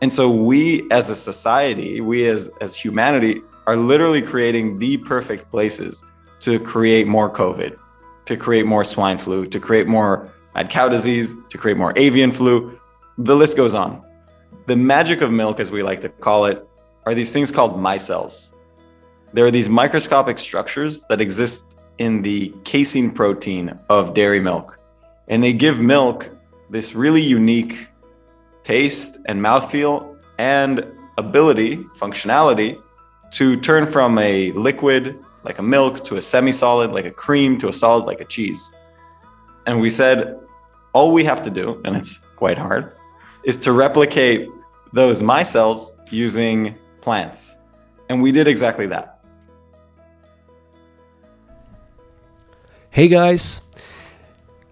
And so we as a society, we as as humanity are literally creating the perfect places to create more COVID, to create more swine flu, to create more mad cow disease, to create more avian flu. The list goes on. The magic of milk, as we like to call it, are these things called micelles. There are these microscopic structures that exist in the casein protein of dairy milk, and they give milk this really unique taste and mouthfeel and ability, functionality to turn from a liquid like a milk to a semi solid like a cream to a solid like a cheese. And we said, all we have to do, and it's quite hard, is to replicate those micelles using plants. And we did exactly that. Hey guys,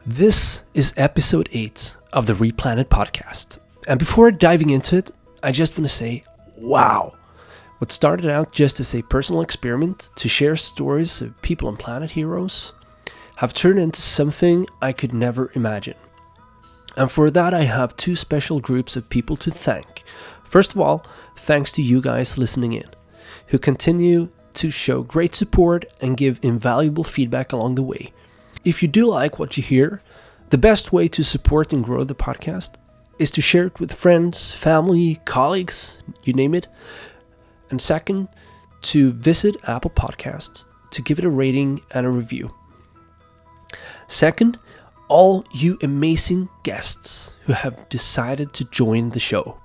this is episode 8 of the Replanet podcast. And before diving into it, I just want to say, wow. What started out just as a personal experiment to share stories of people and planet heroes have turned into something I could never imagine. And for that, I have two special groups of people to thank. First of all, thanks to you guys listening in, who continue to show great support and give invaluable feedback along the way. If you do like what you hear, the best way to support and grow the podcast is to share it with friends, family, colleagues, you name it. And second, to visit Apple Podcasts to give it a rating and a review. Second, all you amazing guests who have decided to join the show.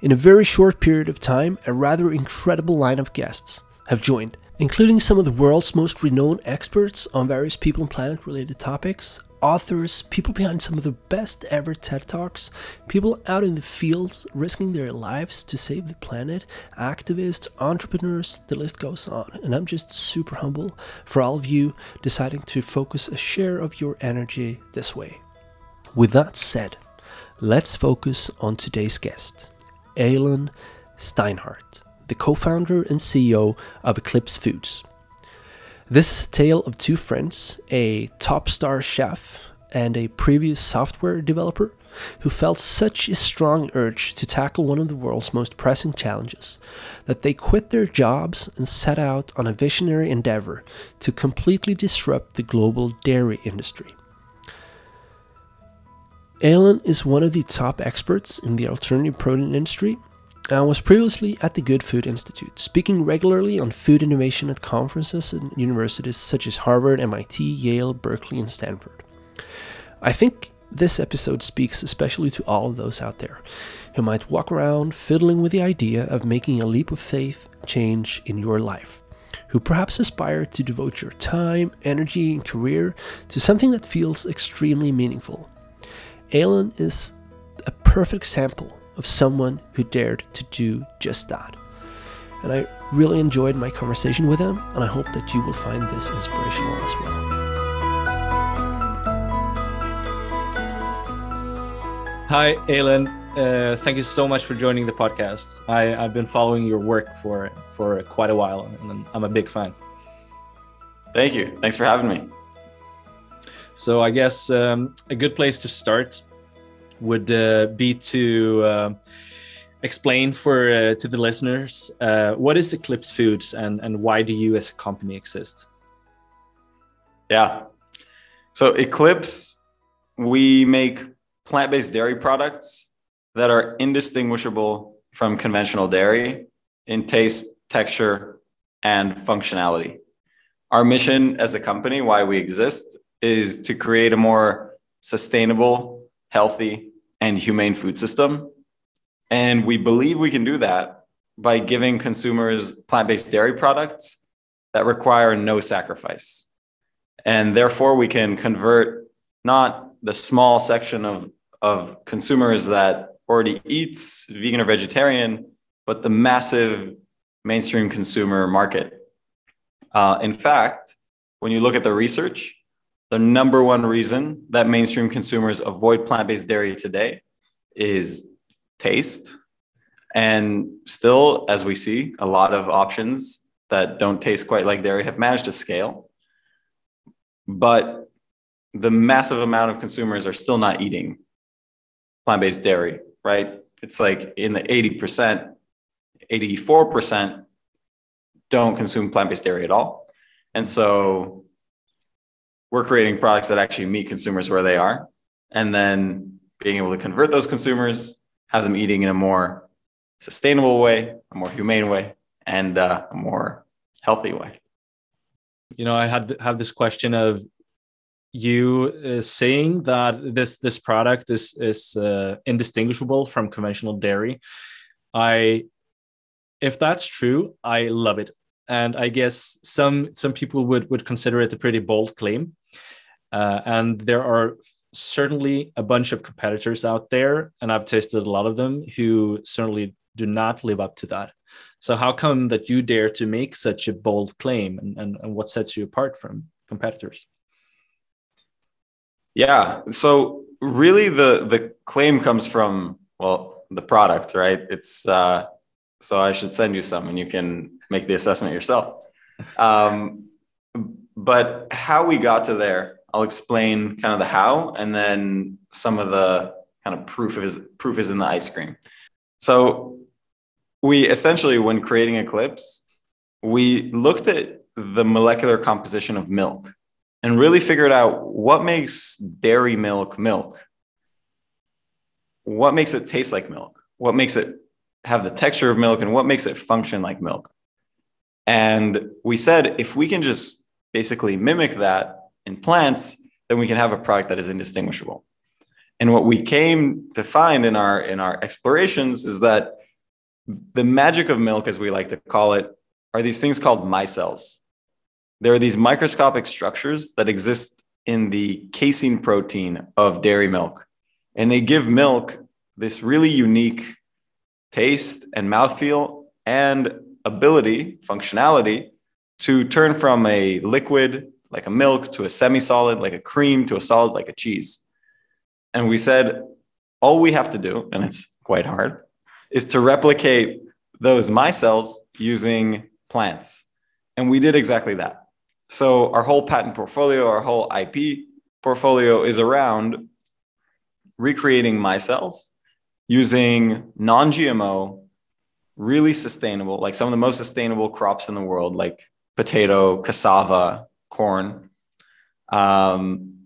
In a very short period of time, a rather incredible line of guests have joined, including some of the world's most renowned experts on various people and planet related topics, authors, people behind some of the best ever TED Talks, people out in the field risking their lives to save the planet, activists, entrepreneurs, the list goes on. And I'm just super humble for all of you deciding to focus a share of your energy this way. With that said, let's focus on today's guest, Alan Steinhart, the co founder and CEO of Eclipse Foods. This is a tale of two friends, a top star chef and a previous software developer, who felt such a strong urge to tackle one of the world's most pressing challenges that they quit their jobs and set out on a visionary endeavor to completely disrupt the global dairy industry. Alan is one of the top experts in the alternative protein industry and was previously at the Good Food Institute, speaking regularly on food innovation at conferences and universities such as Harvard, MIT, Yale, Berkeley, and Stanford. I think this episode speaks especially to all of those out there who might walk around fiddling with the idea of making a leap of faith change in your life, who perhaps aspire to devote your time, energy, and career to something that feels extremely meaningful. Alan is a perfect example of someone who dared to do just that. And I really enjoyed my conversation with him, and I hope that you will find this inspirational as well. Hi, Alan. Uh, thank you so much for joining the podcast. I, have been following your work for for quite a while, and I'm a big fan. Thank you. Thanks for having me. So I guess um, a good place to start would uh, be to uh, explain for uh, to the listeners uh, what is Eclipse Foods and and why do you as a company exist? Yeah, so Eclipse, we make plant-based dairy products that are indistinguishable from conventional dairy in taste, texture, and functionality. Our mission as a company, why we exist, is to create a more sustainable, healthy, and humane food system. And we believe we can do that by giving consumers plant based dairy products that require no sacrifice. And therefore, we can convert not the small section of, of consumers that already eats vegan or vegetarian, but the massive mainstream consumer market. Uh, in fact, when you look at the research, the number one reason that mainstream consumers avoid plant based dairy today is taste. And still, as we see, a lot of options that don't taste quite like dairy have managed to scale. But the massive amount of consumers are still not eating plant based dairy, right? it's like in the 80%, 84% don't consume plant based dairy at all. And so we're creating products that actually meet consumers where they are and then being able to convert those consumers, have them eating in a more sustainable way, a more humane way, and uh, a more healthy way. You know, I had have this question of you uh, saying that this this product is is uh, indistinguishable from conventional dairy. I, if that's true, I love it, and I guess some some people would would consider it a pretty bold claim. Uh, and there are certainly a bunch of competitors out there, and I've tasted a lot of them who certainly do not live up to that. So how come that you dare to make such a bold claim and, and, and what sets you apart from competitors? Yeah. So really the the claim comes from well the product, right? It's uh so I should send you some and you can make the assessment yourself. Um but how we got to there I'll explain kind of the how, and then some of the kind of proof is proof is in the ice cream. So we essentially, when creating Eclipse, we looked at the molecular composition of milk and really figured out what makes dairy milk milk. What makes it taste like milk? What makes it have the texture of milk and what makes it function like milk? And we said if we can just basically mimic that in plants, then we can have a product that is indistinguishable. And what we came to find in our in our explorations is that the magic of milk, as we like to call it, are these things called micelles. There are these microscopic structures that exist in the casein protein of dairy milk, and they give milk this really unique taste and mouthfeel and ability, functionality to turn from a liquid like a milk to a semi solid, like a cream to a solid, like a cheese. And we said, all we have to do, and it's quite hard, is to replicate those micelles using plants. And we did exactly that. So our whole patent portfolio, our whole IP portfolio is around recreating micelles using non GMO, really sustainable, like some of the most sustainable crops in the world, like potato, cassava, corn, um,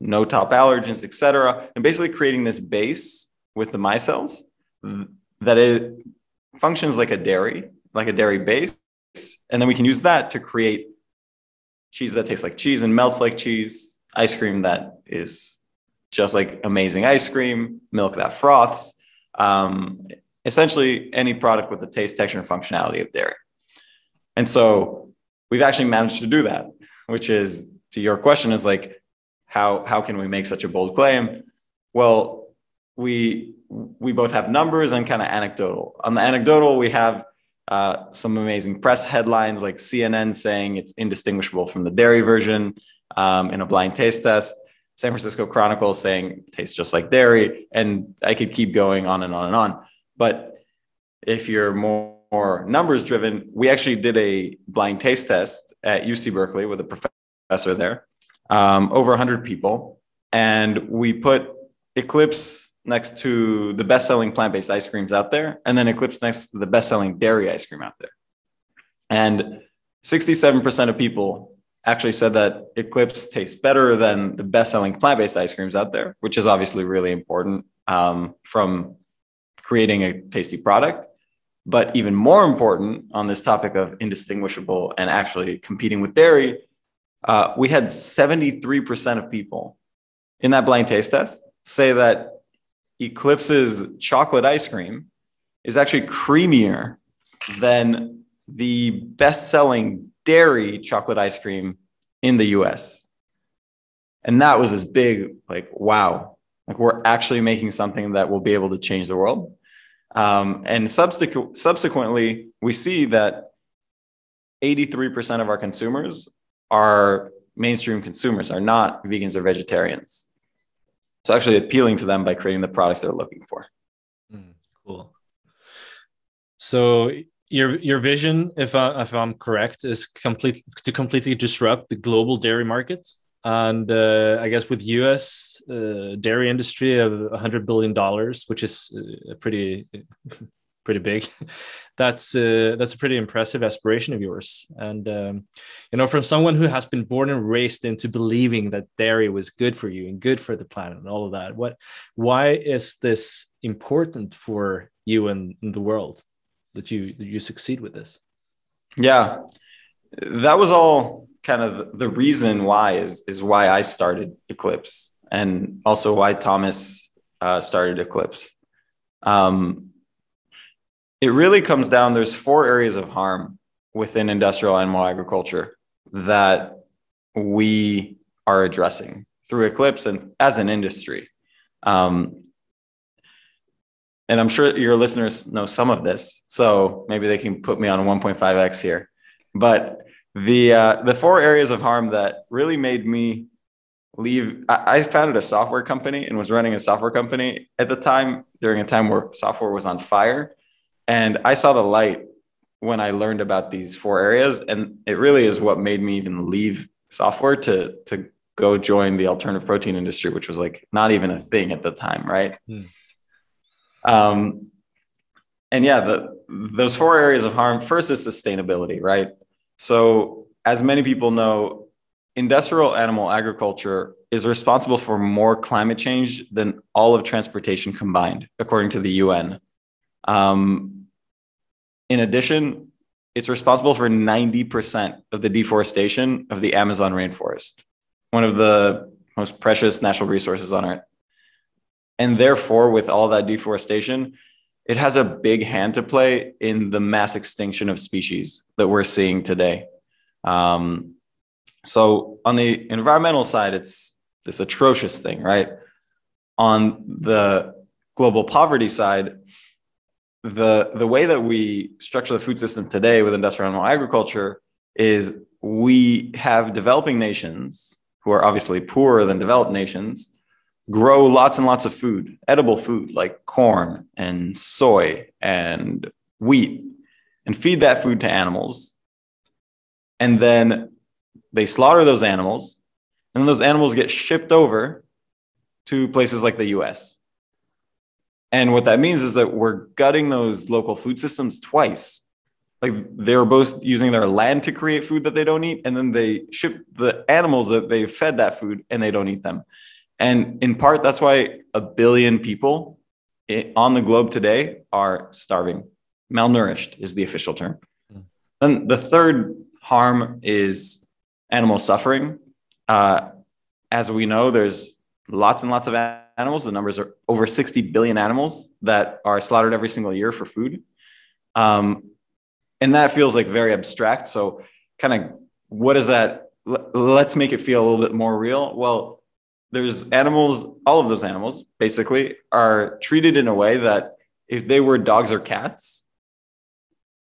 no top allergens, etc., and basically creating this base with the micelles that it functions like a dairy, like a dairy base, and then we can use that to create cheese that tastes like cheese and melts like cheese, ice cream that is just like amazing ice cream, milk that froths, um, essentially any product with the taste, texture, and functionality of dairy. And so we've actually managed to do that which is to your question is like how how can we make such a bold claim? Well we we both have numbers and kind of anecdotal. On the anecdotal we have uh, some amazing press headlines like cnn saying it's indistinguishable from the dairy version um, in a blind taste test. San francisco chronicle saying tastes just like dairy and i could keep going on and on and on. But if you're more more numbers driven, we actually did a blind taste test at UC Berkeley with a professor there, um, over 100 people. And we put Eclipse next to the best selling plant based ice creams out there, and then Eclipse next to the best selling dairy ice cream out there. And 67% of people actually said that Eclipse tastes better than the best selling plant based ice creams out there, which is obviously really important um, from creating a tasty product. But even more important on this topic of indistinguishable and actually competing with dairy, uh, we had 73% of people in that blind taste test say that Eclipse's chocolate ice cream is actually creamier than the best selling dairy chocolate ice cream in the US. And that was this big, like, wow, like we're actually making something that will be able to change the world. Um, and subsequ- subsequently, we see that 83% of our consumers are mainstream consumers, are not vegans or vegetarians. So actually appealing to them by creating the products they're looking for. Mm, cool. So your your vision, if I, if I'm correct, is complete to completely disrupt the global dairy markets. And uh, I guess with U.S. Uh, dairy industry of hundred billion dollars, which is uh, pretty pretty big, that's uh, that's a pretty impressive aspiration of yours. And um, you know, from someone who has been born and raised into believing that dairy was good for you and good for the planet and all of that, what why is this important for you and, and the world that you that you succeed with this? Yeah, that was all kind of the reason why is is why I started Eclipse and also why Thomas uh, started Eclipse. Um, it really comes down. There's four areas of harm within industrial animal agriculture that we are addressing through Eclipse and as an industry. Um, and I'm sure your listeners know some of this, so maybe they can put me on 1.5x here. But the uh, the four areas of harm that really made me leave I, I founded a software company and was running a software company at the time during a time where software was on fire. And i saw the light when i learned about these four areas and it really is what made me even leave software to to go join the alternative protein industry which was like not even a thing at the time right? Hmm. um and yeah the those four areas of harm first is sustainability right so, as many people know, industrial animal agriculture is responsible for more climate change than all of transportation combined, according to the UN. Um, in addition, it's responsible for 90% of the deforestation of the Amazon rainforest, one of the most precious natural resources on Earth. And therefore, with all that deforestation, it has a big hand to play in the mass extinction of species that we're seeing today. Um, so on the environmental side, it's this atrocious thing, right? On the global poverty side, the the way that we structure the food system today with industrial animal agriculture is we have developing nations who are obviously poorer than developed nations grow lots and lots of food, edible food like corn and soy and wheat, and feed that food to animals. And then they slaughter those animals, and then those animals get shipped over to places like the US. And what that means is that we're gutting those local food systems twice. Like they're both using their land to create food that they don't eat, and then they ship the animals that they fed that food and they don't eat them. And in part, that's why a billion people on the globe today are starving. Malnourished is the official term. Mm. And the third harm is animal suffering. Uh, as we know, there's lots and lots of animals. The numbers are over 60 billion animals that are slaughtered every single year for food. Um, and that feels like very abstract. So, kind of, what is that? Let's make it feel a little bit more real. Well, there's animals, all of those animals basically are treated in a way that if they were dogs or cats,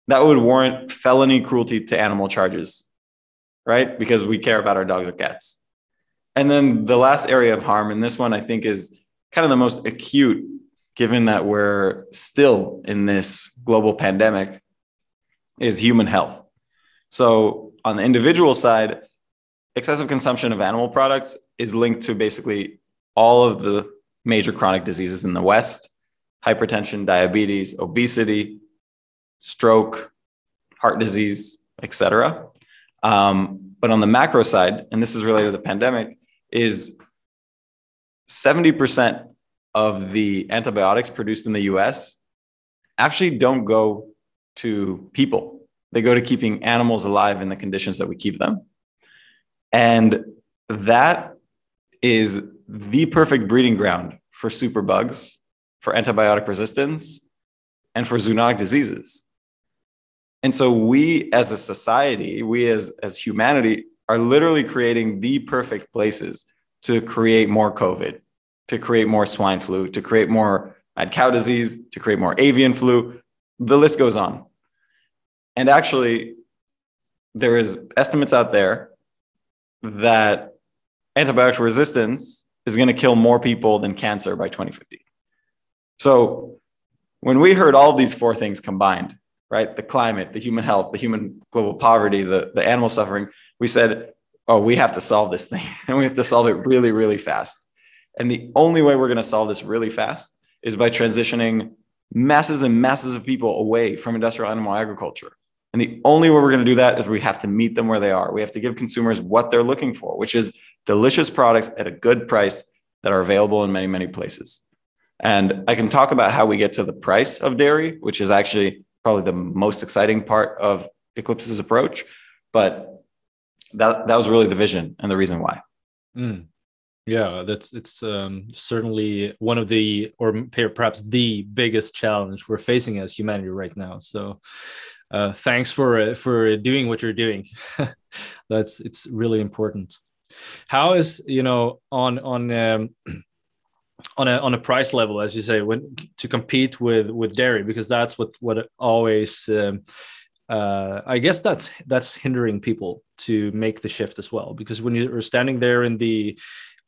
that would warrant felony cruelty to animal charges, right? Because we care about our dogs or cats. And then the last area of harm, and this one I think is kind of the most acute, given that we're still in this global pandemic, is human health. So on the individual side, excessive consumption of animal products is linked to basically all of the major chronic diseases in the West hypertension, diabetes, obesity, stroke, heart disease, etc. Um, but on the macro side, and this is related to the pandemic, is 70% of the antibiotics produced in the US actually don't go to people. They go to keeping animals alive in the conditions that we keep them. And that is the perfect breeding ground for superbugs, for antibiotic resistance, and for zoonotic diseases. And so we as a society, we as, as humanity are literally creating the perfect places to create more COVID, to create more swine flu, to create more mad cow disease, to create more avian flu. The list goes on. And actually, there is estimates out there that antibiotic resistance is going to kill more people than cancer by 2050. So when we heard all these four things combined, right, the climate, the human health, the human global poverty, the, the animal suffering, we said, oh, we have to solve this thing and we have to solve it really, really fast. And the only way we're going to solve this really fast is by transitioning masses and masses of people away from industrial animal agriculture. And the only way we're going to do that is we have to meet them where they are. We have to give consumers what they're looking for, which is delicious products at a good price that are available in many, many places. And I can talk about how we get to the price of dairy, which is actually probably the most exciting part of Eclipse's approach. But that that was really the vision and the reason why. Mm. Yeah, that's it's um, certainly one of the, or perhaps the biggest challenge we're facing as humanity right now. So, uh, thanks for uh, for doing what you're doing. that's it's really important. How is you know on on um, on a on a price level, as you say, when to compete with with dairy because that's what what always. Um, uh, I guess that's that's hindering people to make the shift as well because when you're standing there in the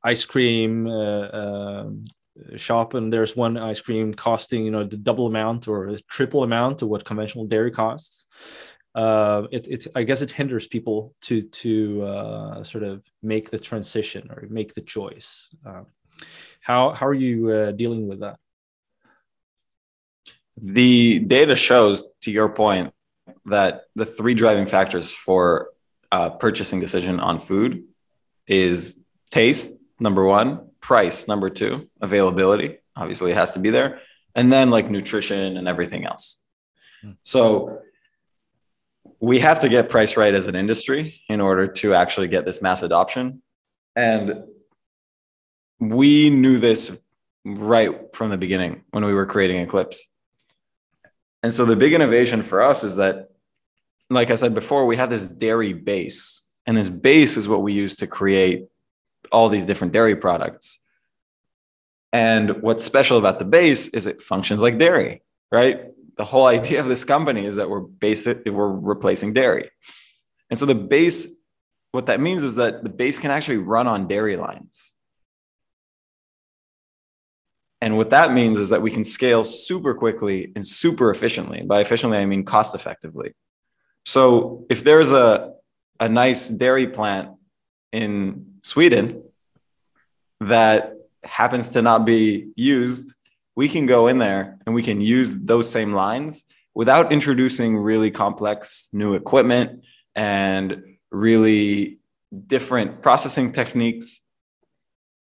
ice cream uh, um, shop and there's one ice cream costing you know the double amount or triple amount of what conventional dairy costs. Uh, it, it i guess it hinders people to to uh, sort of make the transition or make the choice. Uh, how how are you uh, dealing with that? The data shows to your point that the three driving factors for uh, purchasing decision on food is taste number one, price, number two, availability, obviously it has to be there, and then like nutrition and everything else. Hmm. So we have to get price right as an industry in order to actually get this mass adoption. And we knew this right from the beginning when we were creating Eclipse. And so the big innovation for us is that, like I said before, we have this dairy base, and this base is what we use to create all these different dairy products. And what's special about the base is it functions like dairy, right? The whole idea of this company is that we're basic, we're replacing dairy. And so the base, what that means is that the base can actually run on dairy lines. And what that means is that we can scale super quickly and super efficiently. By efficiently, I mean cost effectively. So if there's a, a nice dairy plant in Sweden that happens to not be used, we can go in there and we can use those same lines without introducing really complex new equipment and really different processing techniques.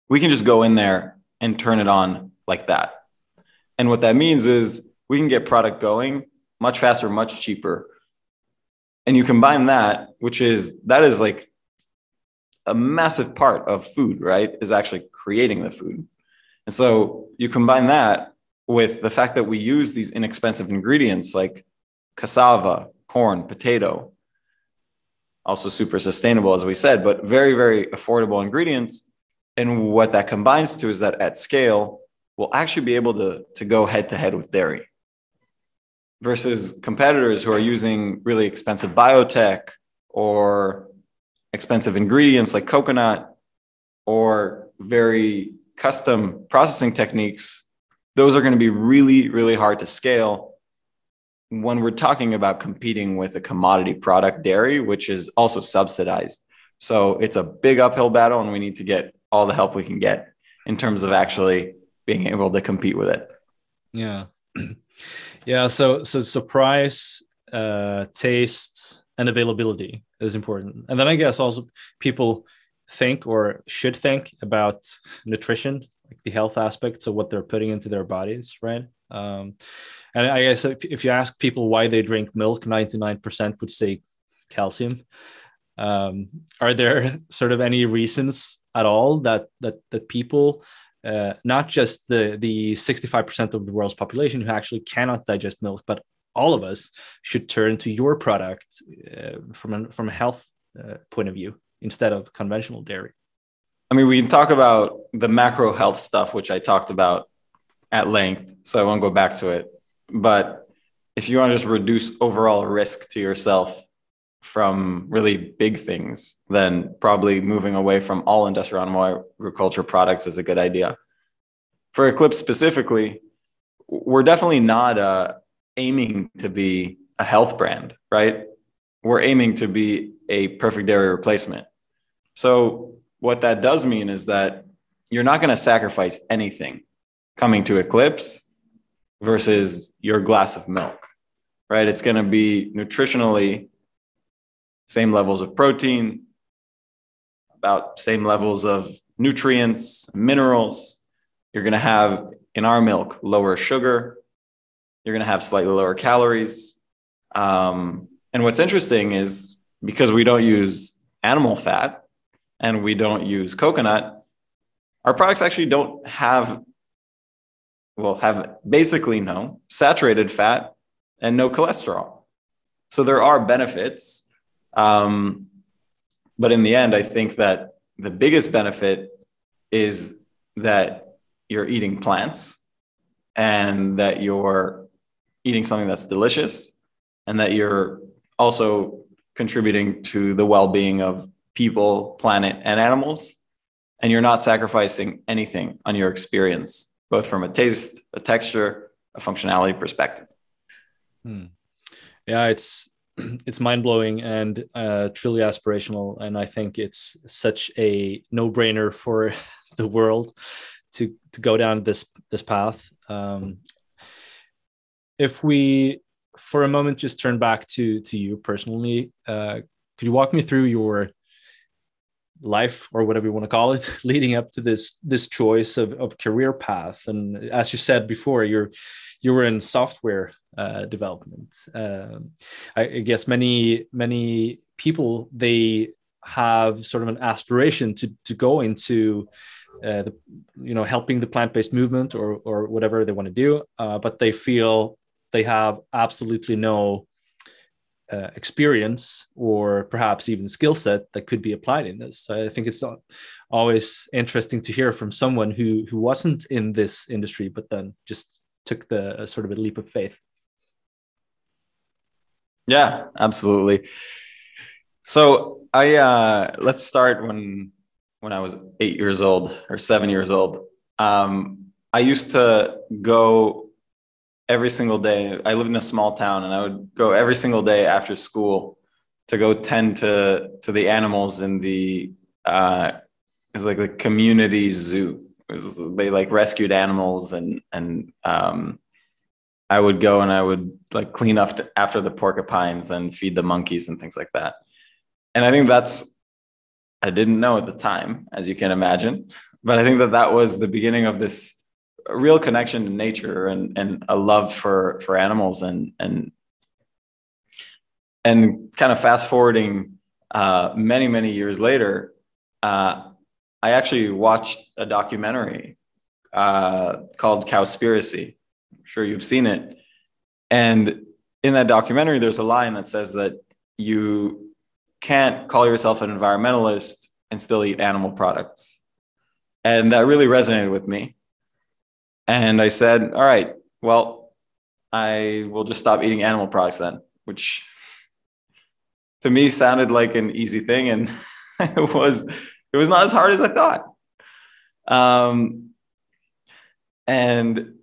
We can just go in there and turn it on like that. And what that means is we can get product going much faster, much cheaper. And you combine that, which is that is like a massive part of food, right, is actually creating the food. And so you combine that with the fact that we use these inexpensive ingredients like cassava, corn, potato, also super sustainable, as we said, but very, very affordable ingredients. And what that combines to is that at scale, we'll actually be able to, to go head to head with dairy versus competitors who are using really expensive biotech or expensive ingredients like coconut or very custom processing techniques, those are going to be really, really hard to scale when we're talking about competing with a commodity product, dairy, which is also subsidized. So it's a big uphill battle, and we need to get all the help we can get in terms of actually being able to compete with it. Yeah. Yeah. So, so, price, uh, taste, and availability is important. And then I guess also people think or should think about nutrition, like the health aspects of what they're putting into their bodies, right? Um, and I guess if, if you ask people why they drink milk, 99% would say calcium. Um, are there sort of any reasons at all that that that people uh, not just the the 65% of the world's population who actually cannot digest milk, but all of us should turn to your product uh, from a, from a health uh, point of view instead of conventional dairy. I mean, we can talk about the macro health stuff, which I talked about at length, so I won't go back to it. But if you want to just reduce overall risk to yourself from really big things, then probably moving away from all industrial animal agriculture products is a good idea. For Eclipse specifically, we're definitely not a aiming to be a health brand, right? We're aiming to be a perfect dairy replacement. So, what that does mean is that you're not going to sacrifice anything coming to Eclipse versus your glass of milk, right? It's going to be nutritionally same levels of protein, about same levels of nutrients, minerals. You're going to have in our milk lower sugar. You're going to have slightly lower calories. Um, and what's interesting is because we don't use animal fat and we don't use coconut, our products actually don't have, well, have basically no saturated fat and no cholesterol. So there are benefits. Um, but in the end, I think that the biggest benefit is that you're eating plants and that you're eating something that's delicious and that you're also contributing to the well-being of people planet and animals and you're not sacrificing anything on your experience both from a taste a texture a functionality perspective hmm. yeah it's it's mind-blowing and uh, truly aspirational and i think it's such a no-brainer for the world to to go down this this path um, if we for a moment just turn back to to you personally uh, could you walk me through your life or whatever you want to call it leading up to this this choice of, of career path? And as you said before you're you were in software uh, development. Um, I, I, guess many many people they have sort of an aspiration to to go into uh, the you know helping the plant-based movement or or whatever they want to do uh, but they feel they have absolutely no uh, experience or perhaps even skill set that could be applied in this. So I think it's always interesting to hear from someone who who wasn't in this industry but then just took the uh, sort of a leap of faith. Yeah, absolutely. So I uh, let's start when when I was eight years old or seven years old. Um, I used to go every single day. I lived in a small town and I would go every single day after school to go tend to to the animals in the uh it's like the community zoo. Was, they like rescued animals and and um I would go and I would like clean up after the porcupines and feed the monkeys and things like that. And I think that's I didn't know at the time, as you can imagine, but I think that that was the beginning of this a real connection to nature and and a love for for animals and and and kind of fast forwarding uh, many many years later uh, i actually watched a documentary uh, called cowspiracy. I'm sure you've seen it. And in that documentary there's a line that says that you can't call yourself an environmentalist and still eat animal products. And that really resonated with me and I said, all right, well, I will just stop eating animal products then, which to me sounded like an easy thing. And it was, it was not as hard as I thought. Um, and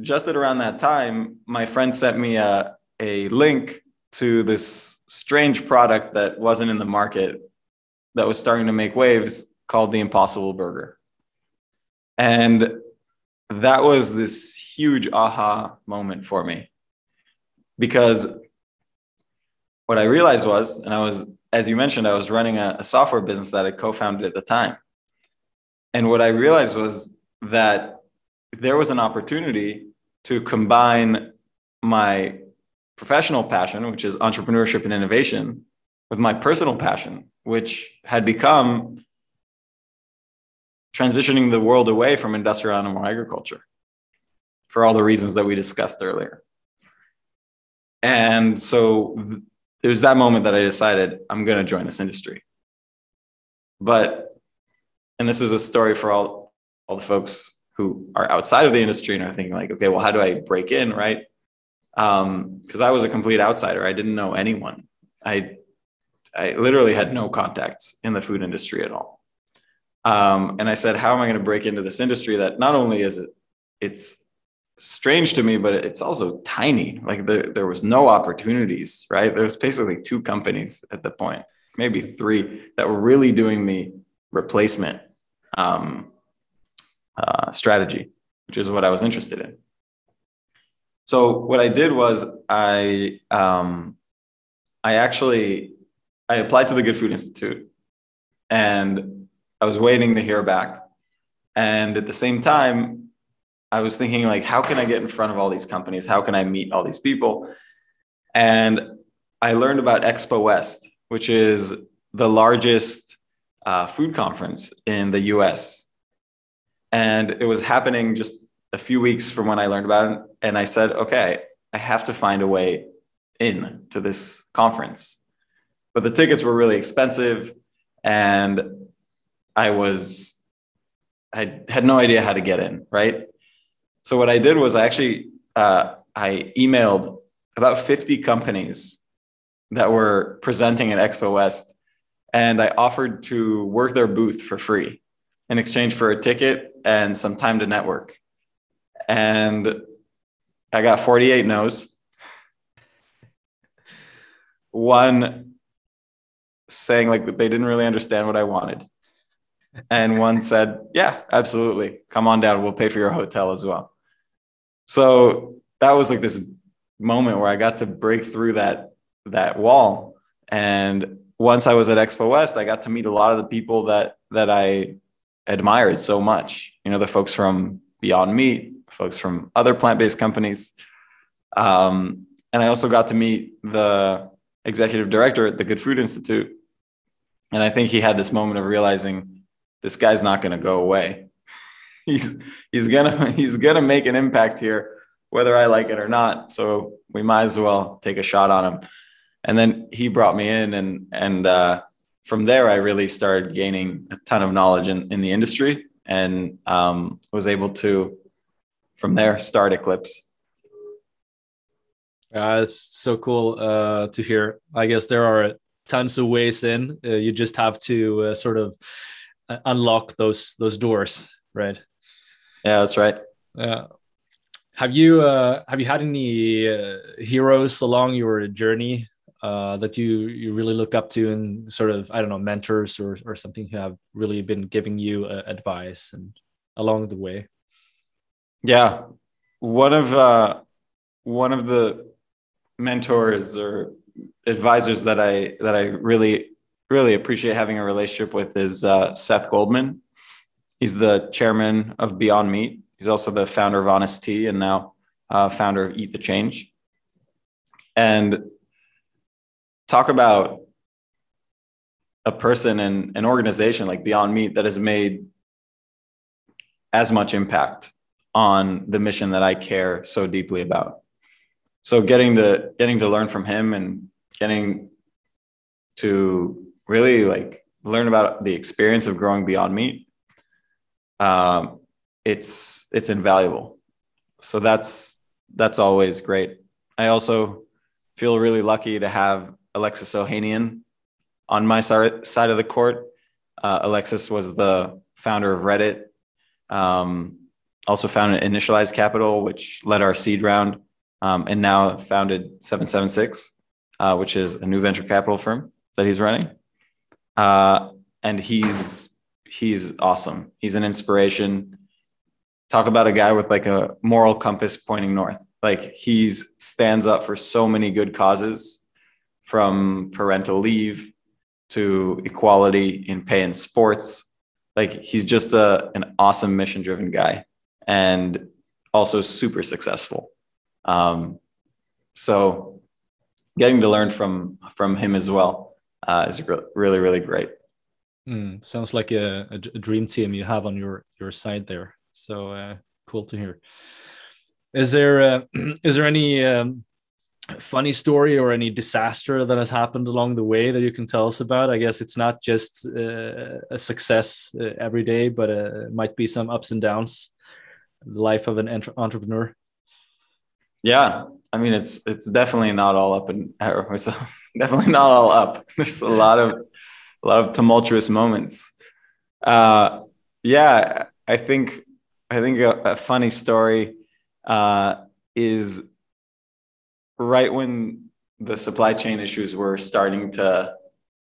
just at around that time, my friend sent me a, a link to this strange product that wasn't in the market that was starting to make waves called the Impossible Burger. And that was this huge aha moment for me because what I realized was, and I was, as you mentioned, I was running a, a software business that I co founded at the time. And what I realized was that there was an opportunity to combine my professional passion, which is entrepreneurship and innovation, with my personal passion, which had become transitioning the world away from industrial animal agriculture for all the reasons that we discussed earlier. And so it was that moment that I decided I'm going to join this industry. But, and this is a story for all, all the folks who are outside of the industry and are thinking like, okay, well, how do I break in? Right. Um, cause I was a complete outsider. I didn't know anyone. I, I literally had no contacts in the food industry at all. Um, and I said, how am I going to break into this industry that not only is it, it's strange to me, but it's also tiny. Like there, there was no opportunities, right? There was basically two companies at the point. maybe three that were really doing the replacement um, uh, strategy, which is what I was interested in. So what I did was I um, I actually I applied to the Good Food Institute, and I was waiting to hear back. And at the same time, I was thinking like, how can I get in front of all these companies? How can I meet all these people? And I learned about Expo West, which is the largest uh, food conference in the US. And it was happening just a few weeks from when I learned about it. And I said, okay, I have to find a way in to this conference. But the tickets were really expensive. And I was, I had no idea how to get in, right? So what I did was I actually, uh, I emailed about 50 companies that were presenting at Expo West, and I offered to work their booth for free in exchange for a ticket and some time to network. And I got 48 no's. One saying like they didn't really understand what I wanted. And one said, Yeah, absolutely. Come on down. We'll pay for your hotel as well. So that was like this moment where I got to break through that that wall. And once I was at Expo West, I got to meet a lot of the people that that I admired so much. You know, the folks from Beyond Meat, folks from other plant-based companies. Um, and I also got to meet the executive director at the Good Food Institute. And I think he had this moment of realizing this guy's not going to go away. he's he's gonna he's gonna make an impact here, whether I like it or not. So we might as well take a shot on him and then he brought me in and and uh, from there i really started gaining a ton of knowledge in, in the industry and um, was able to from there start eclipse uh, it's so cool uh, to hear i guess there are tons of ways in uh, you just have to uh, sort of unlock those those doors right? Yeah that's right. Yeah. Have you uh, have you had any uh, heroes along your journey uh, that you you really look up to and sort of I don't know mentors or or something who have really been giving you uh, advice and along the way? Yeah, one of uh, one of the mentors or advisors that I that I really really appreciate having a relationship with is uh, Seth Goldman. He's the chairman of Beyond Meat. He's also the founder of Honest Tea and now uh, founder of Eat the Change. And talk about a person and an organization like Beyond Meat that has made as much impact on the mission that I care so deeply about. So getting to getting to learn from him and getting to really like learn about the experience of growing Beyond Meat, um, it's it's invaluable. So that's that's always great. I also feel really lucky to have Alexis Ohanian on my side of the court. Uh, Alexis was the founder of Reddit, um, also founded Initialized Capital, which led our seed round, um, and now founded 776, uh, which is a new venture capital firm that he's running. Uh, and he's he's awesome. He's an inspiration. Talk about a guy with like a moral compass pointing north. Like he's stands up for so many good causes from parental leave to equality in pay in sports. Like he's just a, an awesome mission driven guy and also super successful. Um, so getting to learn from from him as well uh, is really really great. Mm, sounds like a, a, dream team you have on your your side there. So uh, cool to hear. Is there uh, is there any um, funny story or any disaster that has happened along the way that you can tell us about? I guess it's not just uh, a success uh, every day, but uh, it might be some ups and downs. The life of an entre entrepreneur. Yeah, I mean it's it's definitely not all up and definitely not all up. There's a lot of a lot of tumultuous moments. Uh, yeah, I think I think a, a funny story uh, is right when the supply chain issues were starting to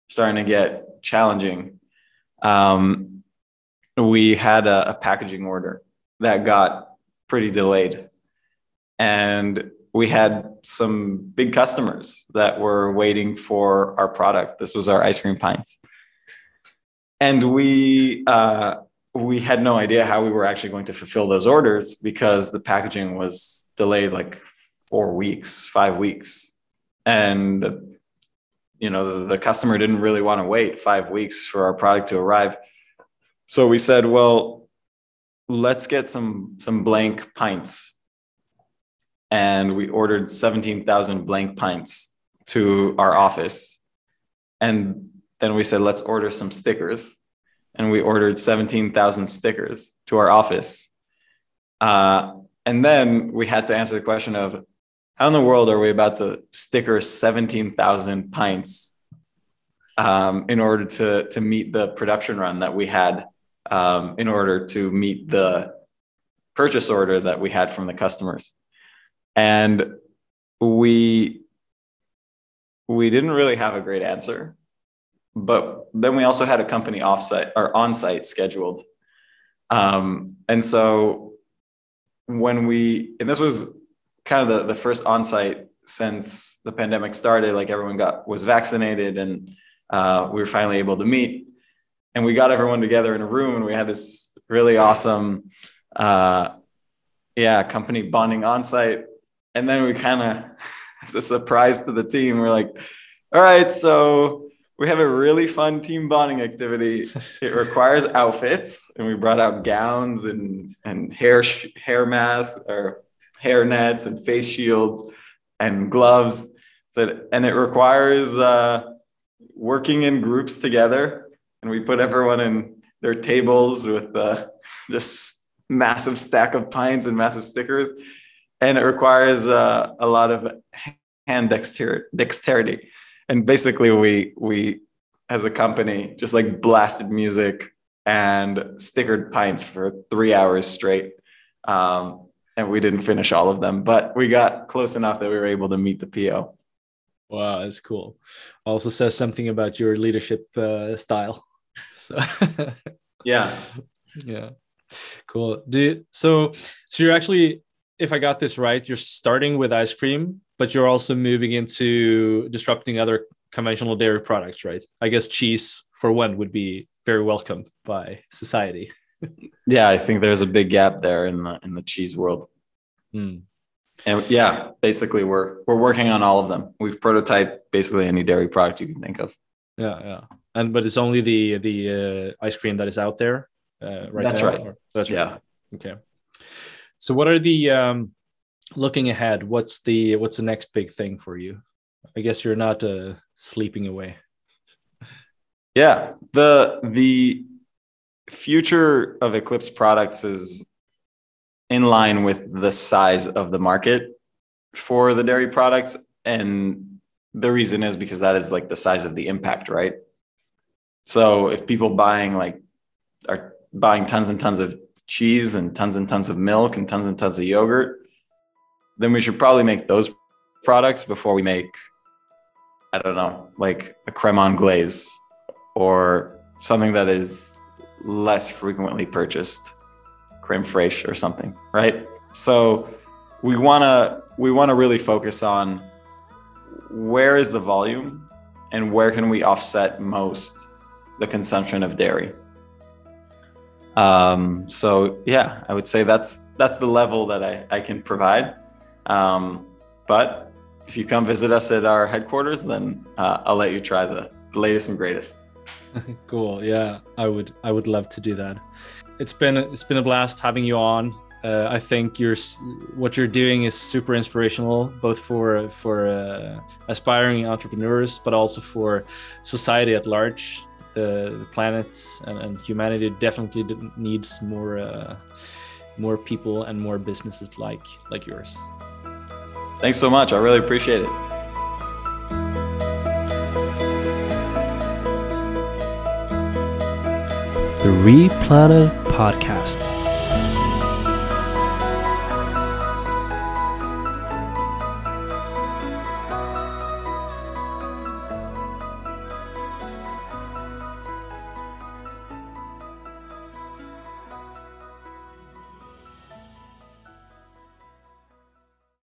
starting to get challenging, um, we had a, a packaging order that got pretty delayed. And we had some big customers that were waiting for our product. This was our ice cream pints. And we, uh, we had no idea how we were actually going to fulfill those orders because the packaging was delayed like four weeks, five weeks. And, you know, the, the customer didn't really want to wait five weeks for our product to arrive. So we said, well, let's get some some blank pints and we ordered 17,000 blank pints to our office. And then we said let's order some stickers. And we ordered 17,000 stickers to our office. Uh, and then we had to answer the question of how in the world are we about to sticker 17,000 pints um, in order to to meet the production run that we had um, in order to meet the purchase order that we had from the customers. And we we didn't really have a great answer. But then we also had a company offsite or on-site scheduled. Um, and so when we and this was kind of the, the first on-site since the pandemic started, like everyone got was vaccinated and uh, we were finally able to meet and we got everyone together in a room and we had this really awesome uh, yeah company bonding on site and then we kind of as a surprise to the team we're like all right so we have a really fun team bonding activity. It requires outfits. And we brought out gowns and and hair hair masks or hair nets and face shields and gloves. So, and it requires uh, working in groups together. And we put everyone in their tables with uh, just massive stack of pints and massive stickers and it requires uh, a lot of hand dexterity. And basically we we as a company just like blasted music and stickered pints for three hours straight um, and we didn't finish all of them but we got close enough that we were able to meet the po wow that's cool. Also says something about your leadership uh, style. So yeah. Yeah. Cool. Do so so you're actually if i got this right you're starting with ice cream but you're also moving into disrupting other conventional dairy products right? I guess cheese for one would be very welcome by society. Yeah i think there's a big gap there in the in the cheese world. Mm. and yeah basically we're we're working on all of them. We've prototyped basically any dairy product you can think of. Yeah yeah. And but it's only the the uh, ice cream that is out there uh, right that's now, right. or? that's yeah. Right. okay so what are the um looking ahead what's the what's the next big thing for you? I guess you're not uh, sleeping away. Yeah the the future of Eclipse products is in line with the size of the market for the dairy products. And the reason is because that is like the size of the impact right? So if people buying like are buying tons and tons of cheese and tons and tons of milk and tons and tons of yogurt, then we should probably make those products before we make, I don't know, like a creme anglaise or something that is less frequently purchased, creme fraiche or something, right? So we want to we want to really focus on where is the volume and where can we offset most the consumption of dairy. Um, so yeah, I would say that's that's the level that I, I can provide. Um, but if you come visit us at our headquarters, then uh, I'll let you try the, the latest and greatest. cool. Yeah, I would I would love to do that. It's been it's been a blast having you on. Uh, I think you're what you're doing is super inspirational, both for for uh, aspiring entrepreneurs, but also for society at large the, the planet and, and, humanity definitely needs more uh, more people and more businesses like like yours. Thanks so much. I really appreciate it. The Replanet Podcast.